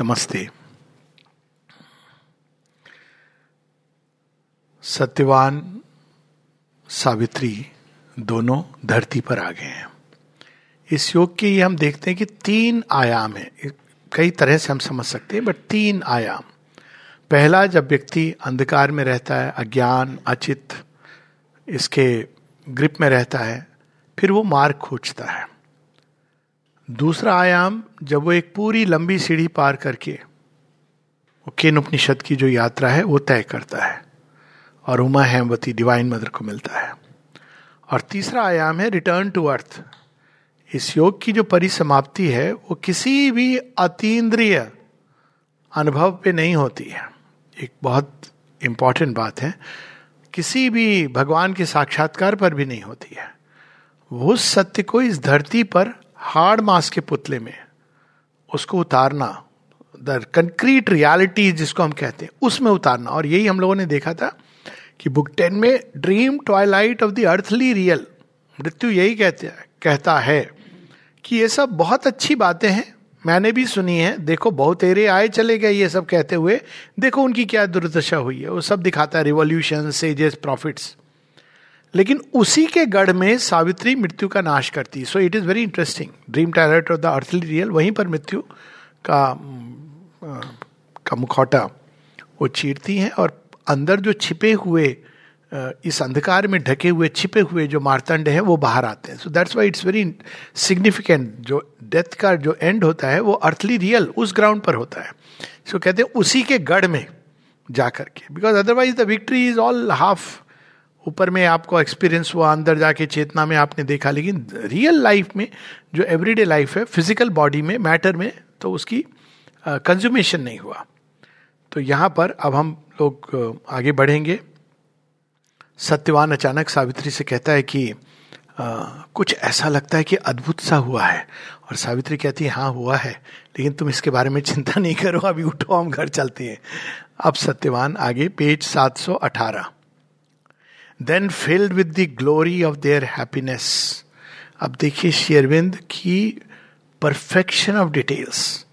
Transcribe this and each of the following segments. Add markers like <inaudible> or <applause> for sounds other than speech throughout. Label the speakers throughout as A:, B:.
A: नमस्ते। सत्यवान सावित्री दोनों धरती पर आ गए हैं। इस योग के ये हम देखते हैं कि तीन आयाम है। कई तरह से हम समझ सकते हैं बट तीन आयाम। पहला, जब व्यक्ति अंधकार में रहता है, अज्ञान, अचित, इसके ग्रिप में रहता है, फिर वो मार्ग खोजता है। दूसरा आयाम जब वो एक पूरी लंबी सीढ़ी पार करके वो केन उपनिषद की जो यात्रा है, वो तय करता है और उमा हेमवती डिवाइन मदर को मिलता है। और तीसरा आयाम है रिटर्न टू अर्थ इस योग की जो परिसमाप्ति है, वो किसी भी अतीन्द्रिय अनुभव पे नहीं होती है। एक बहुत इंपॉर्टेंट बात है, किसी भी भगवान के साक्षात्कार पर भी नहीं होती है। वो सत्य को इस धरती पर हार्ड मास के पुतले में उसको उतारना द कंक्रीट रियलिटी जिसको हम कहते हैं, उसमें उतारना। और यही हम लोगों ने देखा था कि बुक टेन में dream twilight of the earthly real मृत्यु यही कहते हैं, कहता है कि ये सब बहुत अच्छी बातें हैं, मैंने भी सुनी है, देखो बहुत एरे आए चले गए, ये सब कहते हुए, देखो उनकी क्या दुर्दशा हुई है, वो सब दिखाता है रिवोल्यूशन सेजेस प्रॉफिट्स लेकिन उसी के गढ़ में सावित्री मृत्यु का नाश करती so it is very interesting dream talent of the earthly real वहीं पर मृत्यु का का मुखौटा वो चीरती हैं और अंदर जो छिपे हुए इस अंधकार में ढके हुए, छिपे हुए जो मारतंड है, वो बाहर आते हैं। So that's why it's very significant जो डेथ का जो एंड होता है, वो अर्थली रियल उस ग्राउंड पर होता है। सो so कहते हैं उसी के गढ़ में जाकर के। Because otherwise the victory is all half ऊपर में आपको एक्सपीरियंस हुआ अंदर जाके चेतना में आपने देखा लेकिन रियल लाइफ में जो एवरीडे लाइफ है फ़िज़िकल बॉडी में मैटर में तो उसकी कंज्यूमेशन नहीं हुआ। तो यहाँ पर अब हम लोग आगे बढ़ेंगे। सत्यवान अचानक सावित्री से कहता है कि आ, कुछ ऐसा लगता है कि अद्भुत सा हुआ है। और सावित्री कहती है हाँ हुआ है लेकिन तुम इसके बारे में चिंता नहीं करो अभी उठो हम घर चलते हैं। अब सत्यवान आगे page 718 then filled with the glory of their happiness अब देखिए शेरविंद की perfection of details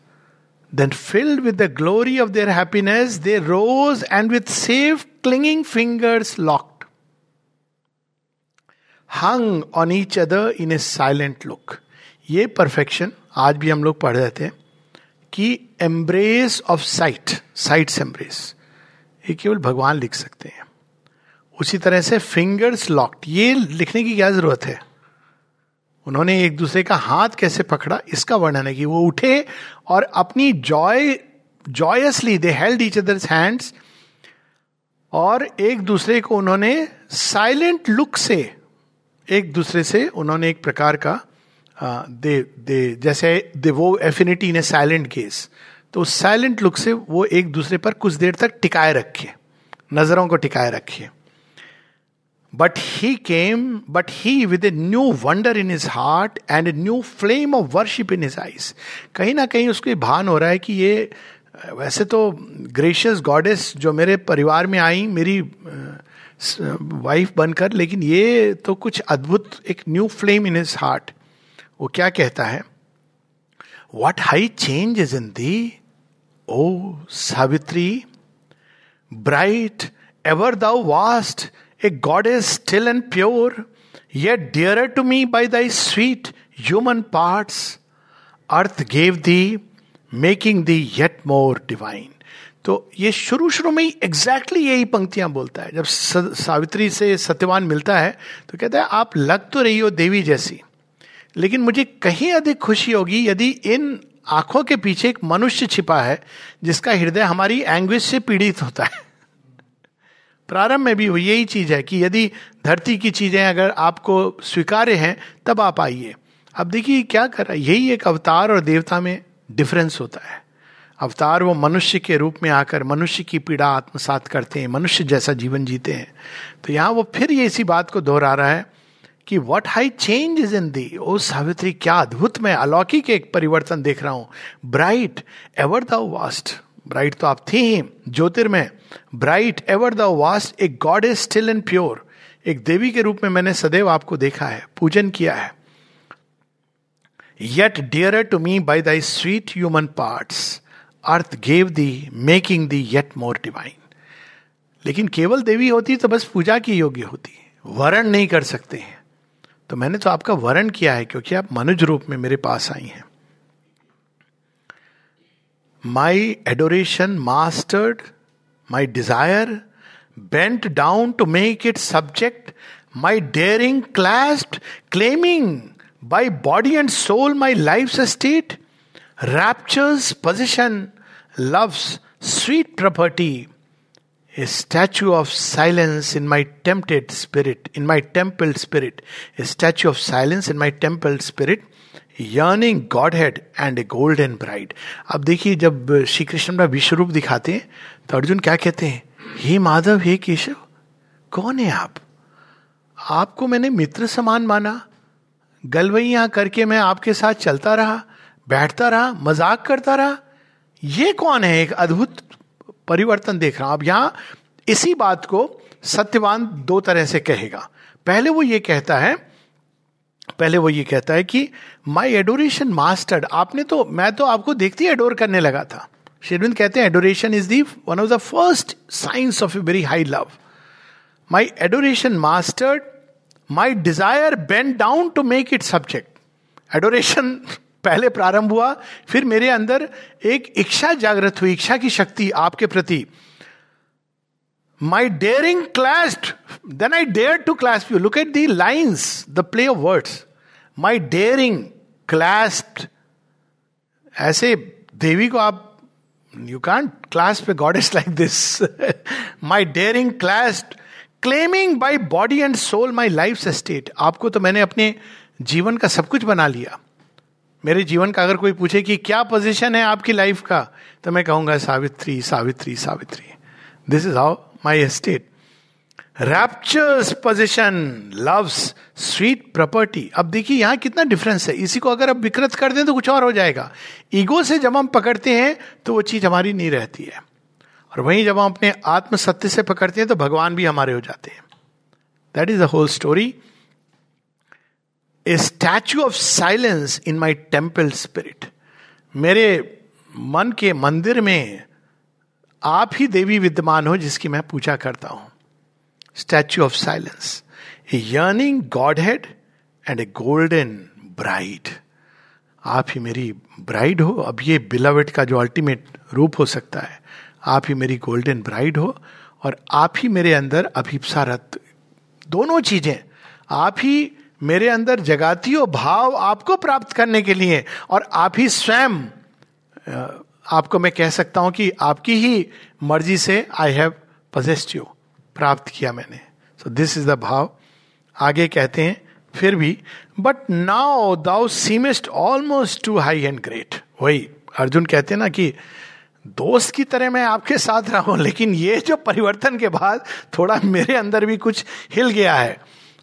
A: then filled with the glory of their happiness they rose and with safe clinging fingers locked hung on each other in a silent look ये perfection आज भी हम लोग पढ़ रहे थे, कि embrace of sight sights embrace ये केवल भगवान लिख सकते हैं। उसी तरह से फिंगर्स लॉक्ड ये लिखने की क्या ज़रूरत है? उन्होंने एक दूसरे का हाथ कैसे पकड़ा, इसका वर्णन है कि वो उठे और अपनी joy joyously they held each others hands और एक दूसरे को उन्होंने साइलेंट लुक से, एक दूसरे से उन्होंने एक प्रकार का दे दे जैसे दे वो affinity in a silent case तो साइलेंट लुक से वो एक दूसरे पर कुछ देर तक टिकाए रखे, नज़रों को टिकाए रखे। But he came but he with a new wonder in his heart and a new flame of worship in his eyes कहीं ना कहीं उसको भान हो रहा है कि ये वैसे तो ग्रेशियस गॉडेस जो मेरे परिवार में आई, मेरी वाइफ बनकर, लेकिन ये तो कुछ अद्भुत एक new flame in his heart वो क्या कहता है? What high change is in thee O Savitri bright ever thou wast A goddess still and pure, yet dearer to me by thy sweet human parts, earth gave thee, making thee yet more divine. तो ये शुरू शुरू में ही exactly यही पंक्तियाँ बोलता है। जब सावित्री से सत्यवान मिलता है तो कहता है आप लग तो रही हो देवी जैसी लेकिन मुझे कहीं अधिक खुशी होगी यदि इन आँखों के पीछे एक मनुष्य छिपा है जिसका हृदय हमारी एंग्विश से पीड़ित होता है। प्रारंभ में भी वो यही चीज़ है कि यदि धरती की चीज़ें अगर आपको स्वीकार्य हैं, तब आप आइए। अब देखिए क्या कर रहा है? यही एक अवतार और देवता में डिफरेंस होता है। अवतार वो मनुष्य के रूप में आकर मनुष्य की पीड़ा आत्मसात करते हैं, मनुष्य जैसा जीवन जीते हैं। तो यहाँ वो फिर ये इसी बात को दोहरा रहा है कि what high change is in thee O Savitri, क्या अद्भुत मैं अलौकिक एक परिवर्तन देख रहा हूँ। Bright ever the wast bright तो आप थी ही, ज्योतिर्मय। Bright ever the wast a god is still and pure एक देवी के रूप में मैंने सदैव आपको देखा है, पूजन किया है। Yet dear to me by thy sweet human parts earth gave thee making thee yet more divine लेकिन केवल देवी होती तो बस पूजा की योग्य होती। वरण नहीं कर सकते हैं। तो मैंने तो आपका वरण किया है, क्योंकि आप मनुज रूप में मेरे पास आई हैं। my adoration mastered, my desire bent down to make it subject, my daring clasped, claiming by body and soul my life's estate, rapture's possession, love's sweet property, a statue of silence in my tempted spirit, in my temple spirit, a statue of silence in my temple spirit, yearning Godhead and a golden bride. अब देखिए, जब श्री कृष्ण का विश्व रूप दिखाते हैं तो अर्जुन क्या कहते हैं? हे माधव, हे केशव, कौन है आप? आपको मैंने मित्र समान माना। गलवैया करके मैं आपके साथ चलता रहा, बैठता रहा, मज़ाक करता रहा। ये कौन है? एक अद्भुत परिवर्तन देख रहा हूँ। अब यहाँ इसी बात को सत्यवान दो तरह से कहेगा। पहले वो ये कहता है पहले वो ये कहता है कि माई एडोरेशन मास्टर्ड आपने तो मैं तो आपको देखती एडोर करने लगा था। शेरविंद कहते हैं adoration is the one of the first signs of a very high love my adoration mastered my desire bent down to make it subject adoration पहले प्रारंभ हुआ, फिर मेरे अंदर एक इच्छा जागृत हुई, इच्छा की शक्ति आपके प्रति। My daring clasped then I dare to clasp you look at the lines the play of words my daring clasped ऐसे देवी को आप यू कैंट क्लास पे god is like this my daring clasped claiming by body and soul my life state आपको तो मैंने अपने जीवन का सब कुछ बना लिया मेरे जीवन का अगर कोई पूछे कि क्या पोजीशन है आपकी लाइफ का तो मैं कहूँगा Savitri Savitri Savitri. This is how my state raptures position loves sweet property अब देखिए यहाँ कितना डिफरेंस है। इसी को अगर अब विकृत कर दें तो कुछ और हो जाएगा। ईगो से जब हम पकड़ते हैं तो वो चीज़ हमारी नहीं रहती है। और वहीं जब हम अपने आत्म सत्य से पकड़ते हैं तो भगवान भी हमारे हो जाते हैं। That is the whole story a statue of silence in my temple spirit मेरे मन के मंदिर में आप ही देवी विद्यमान हो जिसकी मैं पूजा करता हूँ। Statue of silence a yearning godhead and a golden bride आप ही मेरी ब्राइड हो। अब ये बिलावट का जो अल्टीमेट रूप हो सकता है, आप ही मेरी गोल्डन ब्राइड हो और आप ही मेरे अंदर अभिप्सा रत दोनों चीज़ें, आप ही मेरे अंदर जगाती हो भाव आपको प्राप्त करने के लिए और आप ही स्वयं आपको मैं कह सकता हूँ कि आपकी ही मर्ज़ी से आई हैव पजेस्ट यू प्राप्त किया मैंने। सो दिस इज़ द भाव। आगे कहते हैं, फिर भी but now thou seemest almost too high and great वही, अर्जुन कहते हैं ना कि दोस्त की तरह मैं आपके साथ रहा हूँ, लेकिन ये जो परिवर्तन के बाद थोड़ा मेरे अंदर भी कुछ हिल गया है।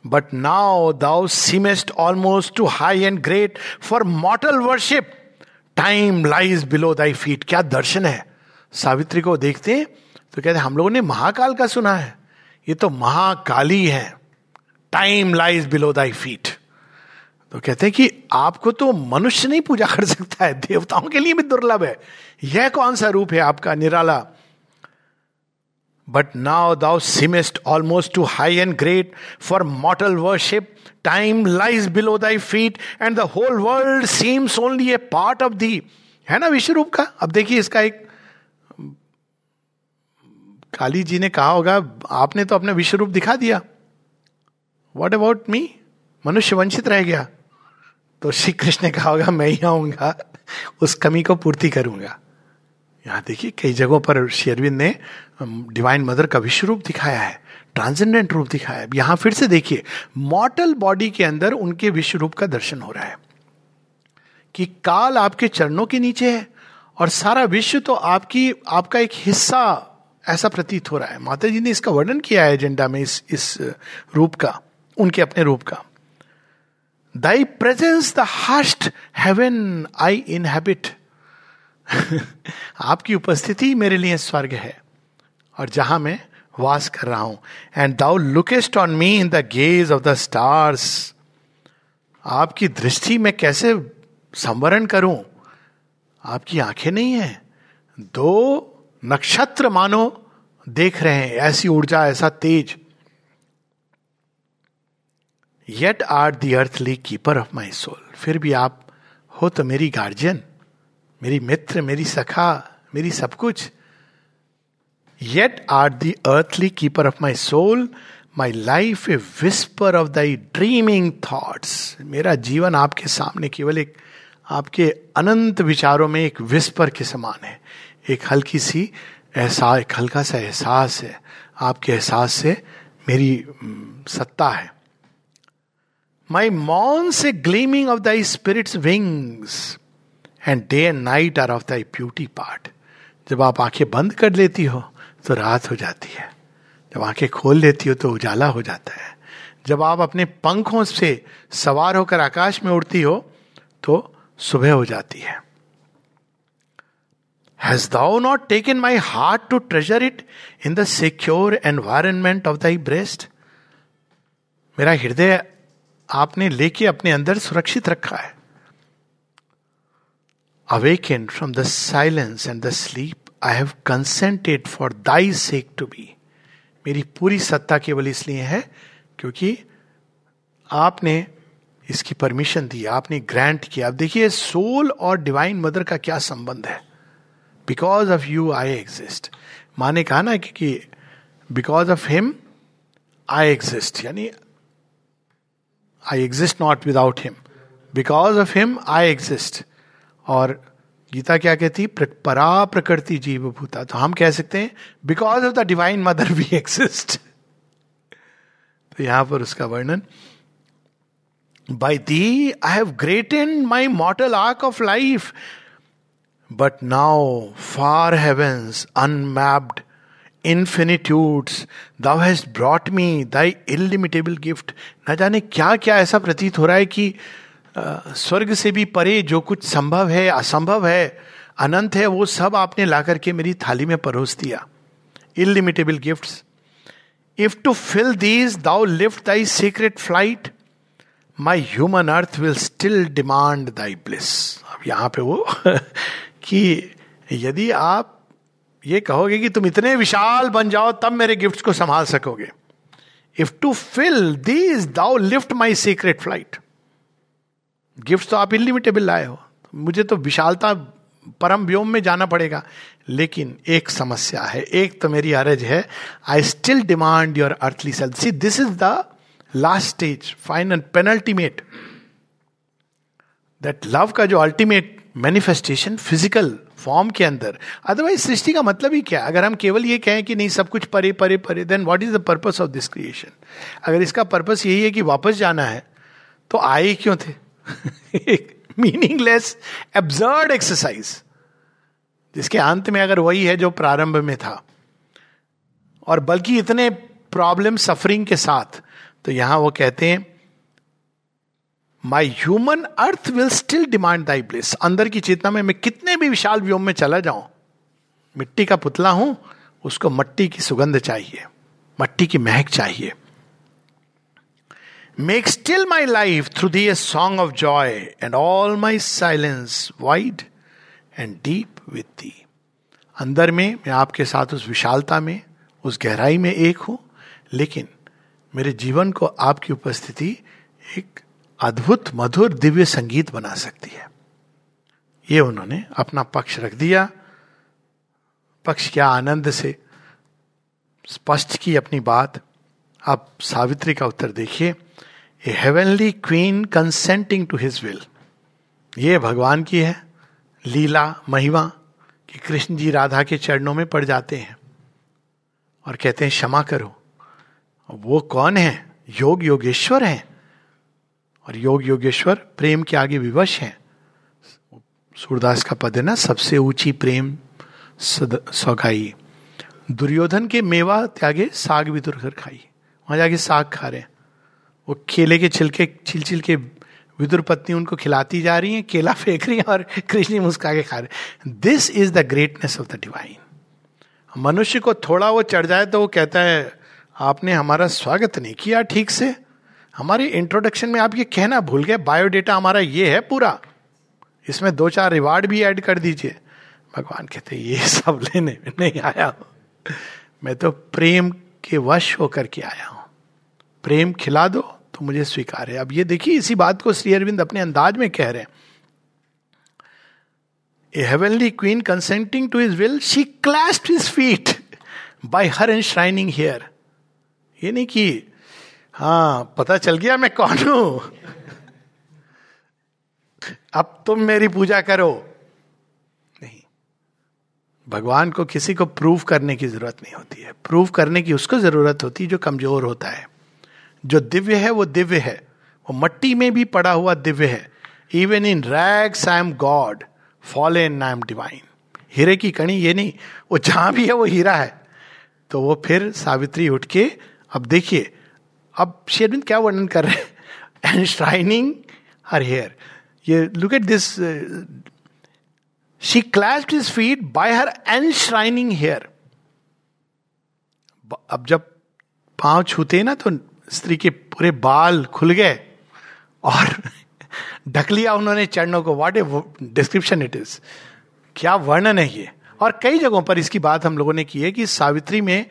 A: But now thou seemest almost too high and great for mortal worship time lies below thy feet क्या दर्शन है? सावित्री को देखते तो कहते, हम लोगों ने महाकाल का सुना है। ये तो महाकाली है। Time lies below thy feet तो कहते हैं कि आपको तो मनुष्य नहीं पूजा कर सकता है। देवताओं के लिए भी दुर्लभ है। यह कौन सा रूप है आपका, निराला? But now thou seemest almost too high and great for mortal worship. Time lies below thy feet, and the whole world seems only a part of thee. है ना विश्व रूप का अब देखिए इसका एक काली जी ने कहा होगा आपने तो अपना विश्व रूप दिखा दिया वॉट अबाउट मी मनुष्य वंचित रह गया तो श्री कृष्ण ने कहा होगा मैं ही आऊँगा उस कमी को पूर्ति करूँगा यहाँ देखिए कई जगहों पर शेरविंद ने डिवाइन मदर का विश्व रूप दिखाया है ट्रांसेंडेंट रूप दिखाया है। यहाँ फिर से देखिए मॉटल बॉडी के अंदर उनके विश्व रूप का दर्शन हो रहा है कि काल आपके चरणों के नीचे है और सारा विश्व तो आपकी, आपका एक हिस्सा ऐसा प्रतीत हो रहा है। माता जी ने इसका वर्णन किया है एजेंडा में इस इस रूप का, उनके अपने रूप का। Thy presence the hast heaven I inhabit <laughs> आपकी उपस्थिति मेरे लिए स्वर्ग है, और जहाँ मैं वास कर रहा हूँ। And thou lookest on me in the gaze of the stars आपकी दृष्टि में कैसे संवरण करूँ? आपकी आँखें नहीं है। दो नक्षत्र मानो देख रहे हैं, ऐसी ऊर्जा, ऐसा तेज। Yet are the earthly keeper of my soul फिर भी आप हो तो मेरी गार्जियन मेरी मित्र, मेरी सखा, मेरी सब कुछ. Yet are the earthly keeper of my soul my life a whisper of thy dreaming thoughts मेरा जीवन आपके सामने केवल एक, आपके अनंत विचारों में एक विस्पर के समान है. एक हल्की सी एहसास एक हल्का सा एहसास है. आपके एहसास से मेरी सत्ता है. My morns a gleaming of thy spirit's wings and day and night are of thy beauty part जब आप आँखें बंद कर लेती हो तो रात हो जाती है। जब आँखें खोल लेती हो तो उजाला हो जाता है। जब आप अपने पंखों से सवार होकर आकाश में उड़ती हो तो सुबह हो जाती है। Has thou not taken my heart to treasure it in the secure environment of thy breast? मेरा हृदय आपने लेके अपने अंदर सुरक्षित रखा है। Awakened from the silence and the sleep I have consented for thy sake to be मेरी पूरी सत्ता केवल इसलिए है क्योंकि आपने इसकी परमिशन दी, आपने ग्रांट किया। अब देखिए सोल और डिवाइन मदर का क्या संबंध है? Because of you I exist माँ ने कहा ना कि because of him I exist यानी I exist not without him because of him I exist और गीता क्या कहती परा प्रकृति जीव भूता तो हम कह सकते हैं because of the divine mother we exist तो यहाँ पर उसका वर्णन by the I have great in my mortal arc of life but now far heavens, unmapped, infinitudes thou has brought me thy illimitable gift. न जाने क्या क्या ऐसा प्रतीत हो रहा है कि स्वर्ग से भी परे जो कुछ संभव है, असंभव है, अनंत है, वो सब आपने ला करके मेरी थाली में परोस दिया। Illimitable gifts if to fill these thou lift thy secret flight my human earth will still demand thy bliss अब यहाँ पे वो <laughs> कि यदि आप ये कहोगे कि तुम इतने विशाल बन जाओ, तब मेरे गिफ्ट को संभाल सकोगे। If to fill these thou lift my secret flight gift तो आप इनलिमिटेबल लाए हो। मुझे तो विशालता परम व्योम में जाना पड़ेगा। लेकिन एक समस्या है, एक तो मेरी अरज है I still demand your earthly self see this is the last stage final penultimate that love का जो अल्टीमेट मैनिफेस्टेशन फ़िज़िकल फॉर्म के अंदर। अदरवाइज़ सृष्टि का मतलब ही क्या अगर हम केवल ये कहें कि नहीं, सब कुछ परे परे परे then what is the purpose of this creation अगर इसका पर्पस यही है कि वापस जाना है तो आए क्यों थे? मीनिंगलेस एब्जर्ड एक्सरसाइज जिसके अंत में अगर वही है जो प्रारंभ में था। और बल्कि इतने प्रॉब्लम सफरिंग के साथ तो यहाँ वो कहते हैं my human earth will still demand thy bliss अंदर की चेतना में मैं कितने भी विशाल व्योम में चला जाऊँ, मिट्टी का पुतला हूँ, उसको मट्टी की सुगंध चाहिए, मट्टी की महक चाहिए। Make still my life through thee a song of joy and all my silence wide and deep with thee अंदर में, मैं आपके साथ उस विशालता में, उस गहराई में एक हूँ, लेकिन मेरे जीवन को आपकी उपस्थिति एक अद्भुत, मधुर, दिव्य संगीत बना सकती है। ये उन्होंने अपना पक्ष रख दिया। पक्ष क्या आनंद से स्पष्ट की अपनी बात। आप सावित्री का उत्तर देखिए। A heavenly queen consenting to his will ये भगवान की है, लीला, महिमा, कि कृष्ण जी राधा के चरणों में पड़ जाते हैं। और कहते हैं, क्षमा करो। वो कौन है? योग योगेश्वर हैं। और योग योगेश्वर प्रेम के आगे विवश हैं। सूरदास का पद है ना, सबसे ऊँची प्रेम सौगाई। दुर्योधन के मेवा त्यागे साग भी दुर्घर खाई। वहाँ जाके साग खा रहे हैं। वो केले के छिलके छिल छिल के विदुर पत्नी उनको खिलाती जा रही है, केला फेंक रही है और कृष्ण मुस्का के खा रहे this is the greatness of the divine मनुष्य को थोड़ा वो चढ़ जाए तो वो कहता है, आपने हमारा स्वागत नहीं किया ठीक से। हमारी इंट्रोडक्शन में आप ये कहना भूल गए बायोडेटा हमारा ये है पूरा। इसमें दो चार रिवार्ड भी ऐड कर दीजिए। भगवान कहते ये सब लेने में नहीं आया। मैं तो प्रेम के वश होकर के आया हूँ। प्रेम खिला दो तो मुझे स्वीकार है। अब ये देखिए, इसी बात को श्री अरविंद अपने अंदाज में कह रहे हैं। A heavenly queen consenting to his will she clasped his feet by her and shrining hair ये नहीं कि हाँ पता चल गया मैं कौन हूँ? अब तुम मेरी पूजा करो। नहीं। भगवान को किसी को प्रूव करने की ज़रूरत नहीं होती है। प्रूव करने की उसको ज़रूरत होती है जो कमज़ोर होता है। जो दिव्य है, वो दिव्य है। वो मट्टी में भी पड़ा हुआ दिव्य है। Even in rags I am god fall in I am divine हीरे की कणी ये नहीं, वो जहाँ भी है, वो हीरा है। तो वो फिर सावित्री उठ के, अब देखिए, अब शेरविंद क्या वर्णन कर रहे हैं? एंड श्राइनिंग हर हेयर ये look at this she clasped his feet by her and shrining hair अब जब पाँव छूते ना तो स्त्री के पूरे बाल खुल गए और <laughs> ढक लिया उन्होंने चरणों को। What a description it is क्या वर्णन है ये? और कई जगहों पर इसकी बात हम लोगों ने की है कि सावित्री में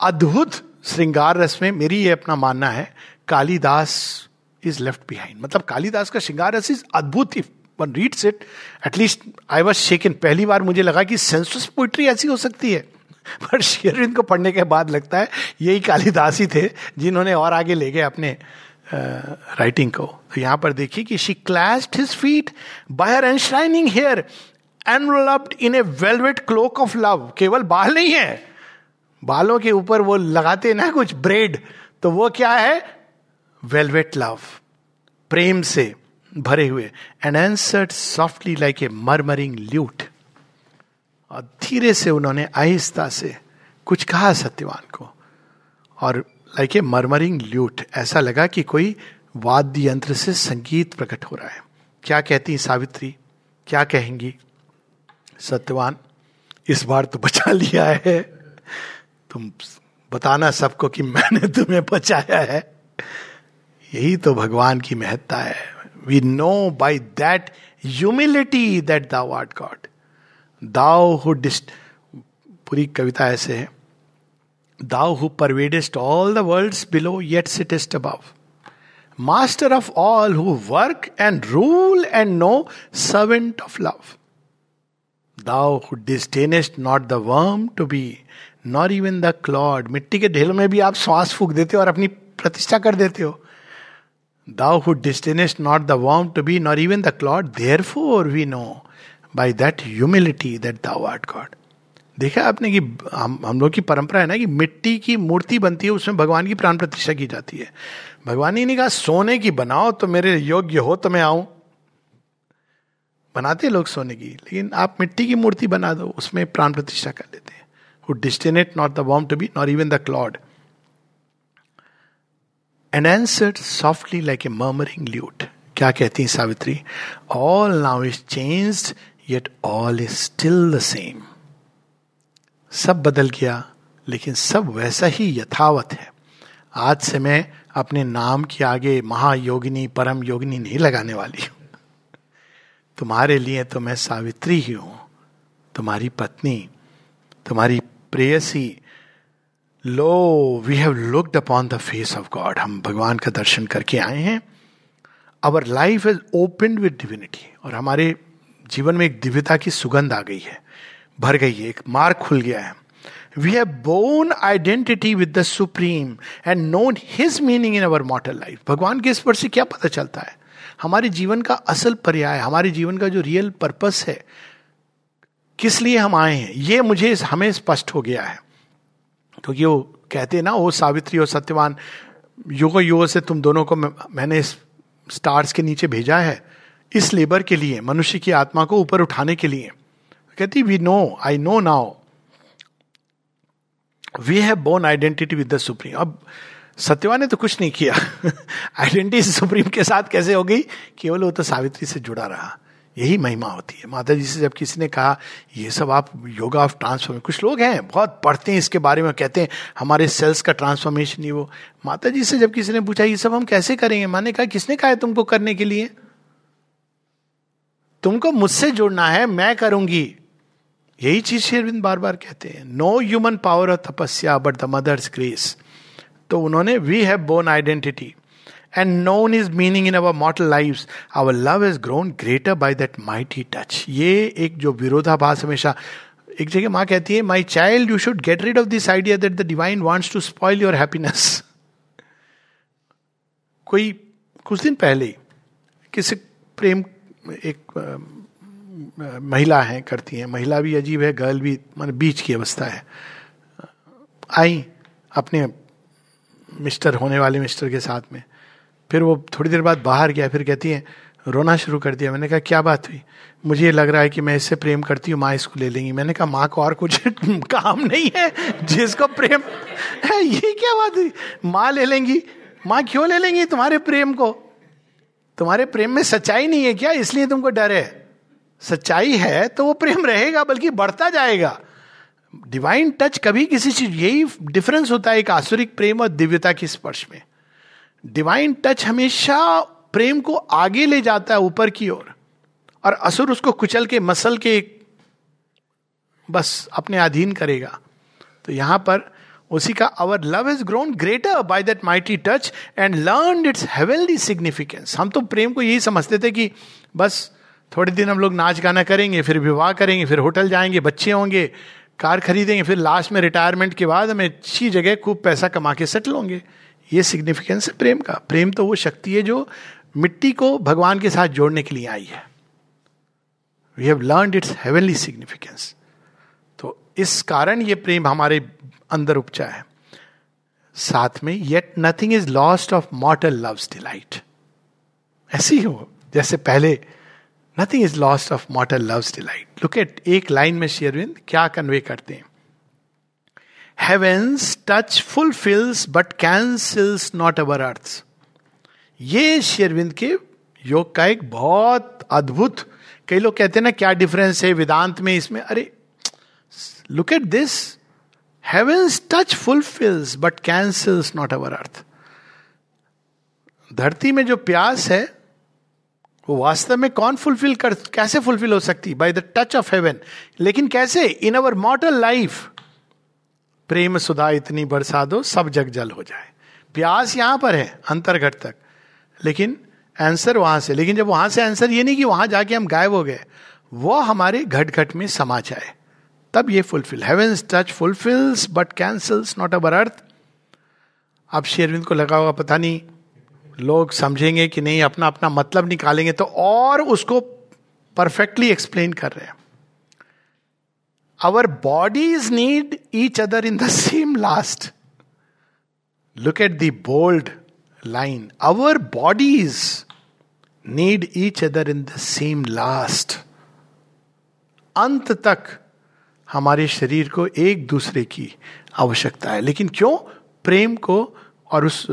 A: अद्भुत श्रृंगार रस में मेरी ये अपना मानना है, कालीदास इज़ लेफ़्ट बिहाइंड मतलब कालीदास का श्रृंगार रस इज़ अद्भुत। One reads it at least I was shaken पहली बार मुझे लगा कि सेंसस पोइट्री ऐसी हो सकती है। <laughs> पर शेरविंद को पढ़ने के बाद लगता है यही कालिदास ही थे जिन्होंने और आगे ले गए अपने राइटिंग को। तो यहाँ पर देखिए कि she clasped his feet by her and shining hair enveloped in a velvet cloak of love केवल बाल नहीं है। बालों के ऊपर वो लगाते ना कुछ ब्रेड तो वो क्या है? वेलवेट लव प्रेम से भरे हुए। And answered softly like a murmuring lute और धीरे से उन्होंने आहिस्ता से कुछ कहा सत्यवान को। और लाइक ए मरमरिंग ल्यूट ऐसा लगा कि कोई वाद्य यंत्र से संगीत प्रकट हो रहा है। क्या कहती सावित्री? क्या कहेंगी? सत्यवान, इस बार तो बचा लिया है। तुम बताना सबको कि मैंने तुम्हें बचाया है। यही तो भगवान की महत्ता है। We know by that humility that thou god thou who पूरी कविता ऐसे है thou who pervadest all the world below yet sittest above. Master of all who work and rule and know servant of love. Thou who disdainest not the worm to be, not even the clod. मिट्टी के ढेलों में भी आप श्वास फूक देते हो और अपनी प्रतिष्ठा कर देते हो। Thou who disdainest not the worm to be, not even the clod therefore we know. By that humility that thou art god देखा आपने कि हम हम लोग की परंपरा है ना कि मिट्टी की मूर्ति बनती है उसमें भगवान की प्राण प्रतिष्ठा की जाती है। भगवान ही ने कहा सोने की बनाओ तो मेरे योग्य हो तो मैं आऊँ। बनाते लोग सोने की लेकिन आप मिट्टी की मूर्ति बना दो उसमें प्राण प्रतिष्ठा कर लेते हैं। Who destinate not the worm to be, nor even the clod. And answered softly like a murmuring lute. क्या कहती है Savitri? All now is changed yet all is still the same सब बदल गया, लेकिन सब वैसा ही यथावत है। आज से मैं अपने नाम के आगे महायोगिनी परम योगिनी नहीं लगाने वाली हूँ। तुम्हारे लिए तो मैं सावित्री ही हूँ। तुम्हारी पत्नी, तुम्हारी प्रेयसी lo we have looked upon the face of god हम भगवान का दर्शन करके आए हैं। Our life is open with divinity और हमारे जीवन में एक दिव्यता की सुगंध आ गई है। भर गई है, एक मार्ग खुल गया है। We have borne identity with the supreme and known his meaning in our mortal life भगवान के स्पर्श से क्या पता चलता है? हमारे जीवन का असल पर्याय, हमारे जीवन का जो रियल पर्पस है, किस लिए हम आए हैं, ये मुझे हमें स्पष्ट हो गया है। क्योंकि वो कहते हैं ना वो सावित्री और सत्यवान युगो युगो से तुम दोनों को मैंने स्टार्स के नीचे भेजा है इस लेबर के लिए, मनुष्य की आत्मा को ऊपर उठाने के लिए। कहती we know I know now we have borne identity with the supreme अब सत्यवान ने तो कुछ नहीं किया। <laughs> आइडेंटिटी सुप्रीम के साथ कैसे हो गई? केवल वो तो सावित्री से जुड़ा रहा। यही महिमा होती है। माता जी से जब किसी ने कहा, ये सब आप योगा ऑफ़ ट्रांसफॉर्मेशन कुछ लोग हैं, बहुत पढ़ते हैं इसके बारे में, कहते हैं, हमारे सेल्स का ट्रांसफॉर्मेशन ही वो। माता जी से जब किसी ने पूछा, ये सब हम कैसे करेंगे? मैंने कहा, किसने कहा है तुमको करने के लिए? तुमको मुझसे जुड़ना है, मैं करूँगी। यही चीज़ शेरविंद बार बार कहते हैं। No human power of tapasya but the mother's grace तो उन्होंने we have borne identity and known his meaning in our mortal life our love is grown greater by that mighty touch ये एक जो विरोधाभास हमेशा, एक जगह माँ कहती है my child you should get rid of this idea that the divine wants to spoil your happiness कोई कुछ दिन पहले किसी प्रेम एक महिला है, करती हैं। महिला भी अजीब है, गर्ल भी, मान बीच की अवस्था है। आई अपने मिस्टर, होने वाले मिस्टर के साथ में। फिर वो थोड़ी देर बाद बाहर गया, फिर कहती है, रोना शुरू कर दिया। मैंने कहा, क्या बात हुई? मुझे लग रहा है कि मैं इससे प्रेम करती हूँ, माँ इसको ले लेंगी। मैंने कहा, माँ को और कुछ <laughs> काम नहीं है, जिसको प्रेम <laughs> है, ये क्या बात हुई? माँ ले लेंगी? माँ क्यों ले लेंगी तुम्हारे प्रेम को? तुम्हारे प्रेम में सच्चाई नहीं है क्या? इसलिए तुमको डर है। सच्चाई है तो वो प्रेम रहेगा, बल्कि बढ़ता जाएगा। डिवाइन टच कभी किसी चीज़, यही डिफरेंस होता है एक आसुरिक प्रेम और दिव्यता के स्पर्श में। डिवाइन टच हमेशा प्रेम को आगे ले जाता है, ऊपर की ओर। और असुर उसको कुचल के, मसल के, बस अपने अधीन करेगा। तो यहाँ पर उसी का our love is grown greater by that mighty touch and learn its heavenly significance हम तो प्रेम को यही समझते थे कि बस थोड़े दिन हम लोग नाच गाना करेंगे, फिर विवाह करेंगे, फिर होटल जाएँगे, बच्चे होंगे, कार खरीदेंगे, फिर लास्ट में रिटायरमेंट के बाद हमें अच्छी जगह खूब पैसा कमा के सेटल होंगे। ये सिग्निफिकेंस है प्रेम का। प्रेम तो वो शक्ति है जो मिट्टी को भगवान के साथ जोड़ने के लिए आई है। We have learn its heavenly significance तो इस कारण ये प्रेम हमारे अंदर उपचा है। साथ में yet nothing is lost of mortal love's delight ऐसी हो, जैसे पहले nothing is lost of mortal love's delight look at एक लाइन में शेरविंद क्या कन्वे करते हैं। Heaven's touch fulfils but cancels not our earth ये शेरविंद के योग का एक बहुत अद्भुत, कई लोग कहते हैं ना, क्या डिफरेंस है वेदांत में इसमें? अरे look at this heaven's touch fulfils but cancels not our earth धरती में जो प्यास है, वो वास्तव में कौन फुलफिल कर, कैसे फुलफिल हो सकती? By the touch of heaven लेकिन कैसे? इन अवर मॉटल लाइफ प्रेम सुधा इतनी बरसा दो सब जग जल हो जाए। प्यास यहाँ पर है अंतर्घट तक। लेकिन आंसर वहाँ से। लेकिन जब वहाँ से आंसर ये नहीं कि वहाँ जाके हम गायब हो गए, वो हमारे घट घट में समा जाए। तब ये fulfil heaven's touch fulfils but cancels not our earth अब शेरविंद को लगा होगा, पता नहीं, लोग समझेंगे कि नहीं अपना अपना मतलब निकालेंगे तो और उसको परफेक्टली एक्सप्लेन कर रहे हैं our bodies need each other in the same last. Look at the bold line. Our bodies need each other in the same last. अंत तक हमारे शरीर को एक दूसरे की आवश्यकता है लेकिन क्यों प्रेम को और उस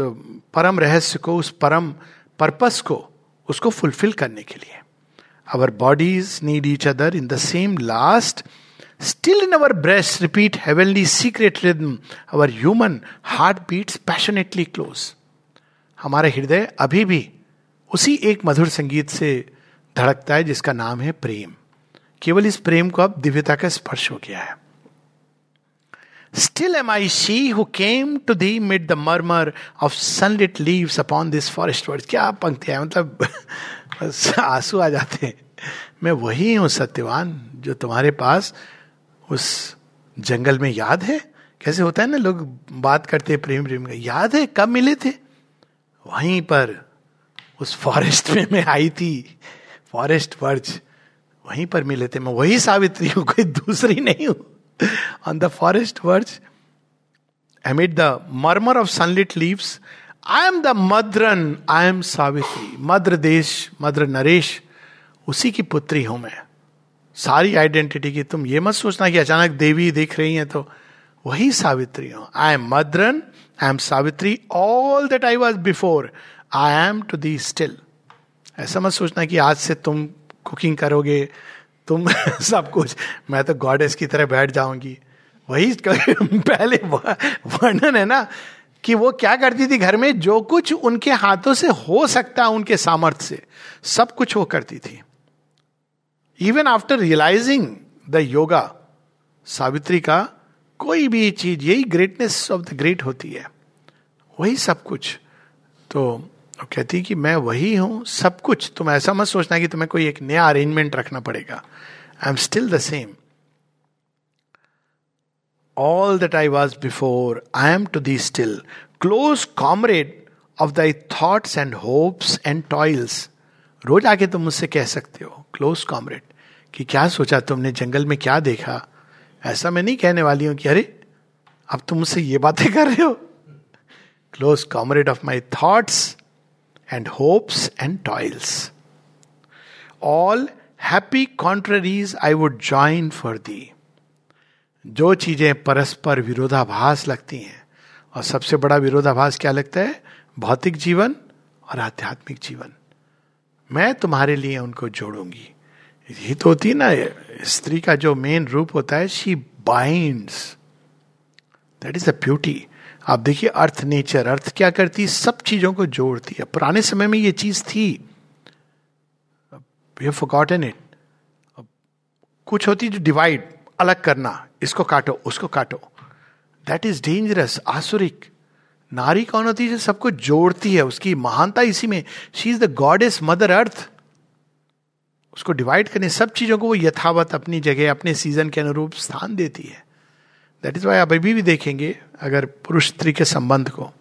A: परम रहस्य को, उस परम पर्पस को, उसको फुलफिल करने के लिए our bodies need each other in the same last still in our breast repeat heavenly secret rhythm. Our human heart beats passionately close. हमारा हृदय अभी भी उसी एक मधुर संगीत से धड़कता है, जिसका नाम है प्रेम केवल इस प्रेम को अब दिव्यता का स्पर्श हो गया है। Still am I she who came to thee mid the murmur of sunlit leaves upon this forest word क्या पंक्तियाँ मतलब आँसू आ जाते हैं। मैं वही हूँ सत्यवान जो तुम्हारे पास उस जंगल में याद है। कैसे होता है ना, लोग बात करते हैं प्रेम प्रेम का। याद है, कब मिले थे? वहीं पर उस फॉरेस्ट में मैं आई थी। फॉरेस्ट वर्ज वहीं पर मिले थे। मैं वही सावित्री हूँ, कोई दूसरी नहीं हूँ। On the forest verge amid the murmur of sunlit leaves I am the Madran I am Savitri Madra देश मद्र नरेश उसी की पुत्री हूँ मैं। सारी आइडेंटिटी की तुम ये मत सोचना कि अचानक देवी दिख रही है तो वही सावित्री हूँ। I am Madran I am Savitri all that I was before I am to thee still ऐसा मत सोचना कि आज से तुम कुकिंग करोगे, तुम <laughs> सब कुछ। मैं तो गॉडेस की तरह बैठ जाऊँगी। वही <laughs> पहले वर्णन है ना, कि वो क्या करती थी घर में? जो कुछ उनके हाथों से हो सकता उनके सामर्थ्य से, सब कुछ वो करती थी। Even after realising the yoga Savitri का कोई भी चीज़, यही ग्रेटनेस ऑफ़ द ग्रेट होती है। वही सब कुछ। तो कहती है कि मैं वही हूँ, सब कुछ। तुम ऐसा मत सोचना कि तुम्हें कोई एक नया अरेंजमेंट रखना पड़ेगा। I am still the same all that I was before I am to thee still close comrade of thy thoughts and hopes and toils रोज आके तुम मुझसे कह सकते हो क्लोज कॉमरेड कि क्या सोचा तुमने, जंगल में क्या देखा? ऐसा मैं नहीं कहने वाली हूँ कि अरे, अब तुम मुझसे ये बातें कर रहे हो। Close comrade of my thoughts and hopes and toils all happy contraries I would join for thee जो चीज़ें परस्पर विरोधाभास लगती हैं, और सबसे बड़ा विरोधाभास क्या लगता है? भौतिक जीवन और आध्यात्मिक जीवन। मैं तुम्हारे लिए उनको जोड़ूँगी। यही तो होती ना, स्त्री का जो मेन रूप होता है she bind that is a beauty आप देखिए, अर्थ, नेचर। अर्थ क्या करती है सब चीज़ों को जोड़ती है। पुराने समय में ये चीज़ थी। वी फॉरगॉटन इट कुछ होती जो डिवाइड अलग करना, इसको काटो, उसको काटो। दैट इज़ डेंजरस आसुरिक। नारी कौन होती है जो सबको जोड़ती है? उसकी महानता इसी में। She is the God is mother earth उसको डिवाइड करने, सब चीज़ों को वो यथावत अपनी जगह, अपने सीज़न के अनुरूप स्थान देती है। दैट इज़ वाई अभी भी देखेंगे, अगर पुरुष स्त्री के संबंध को।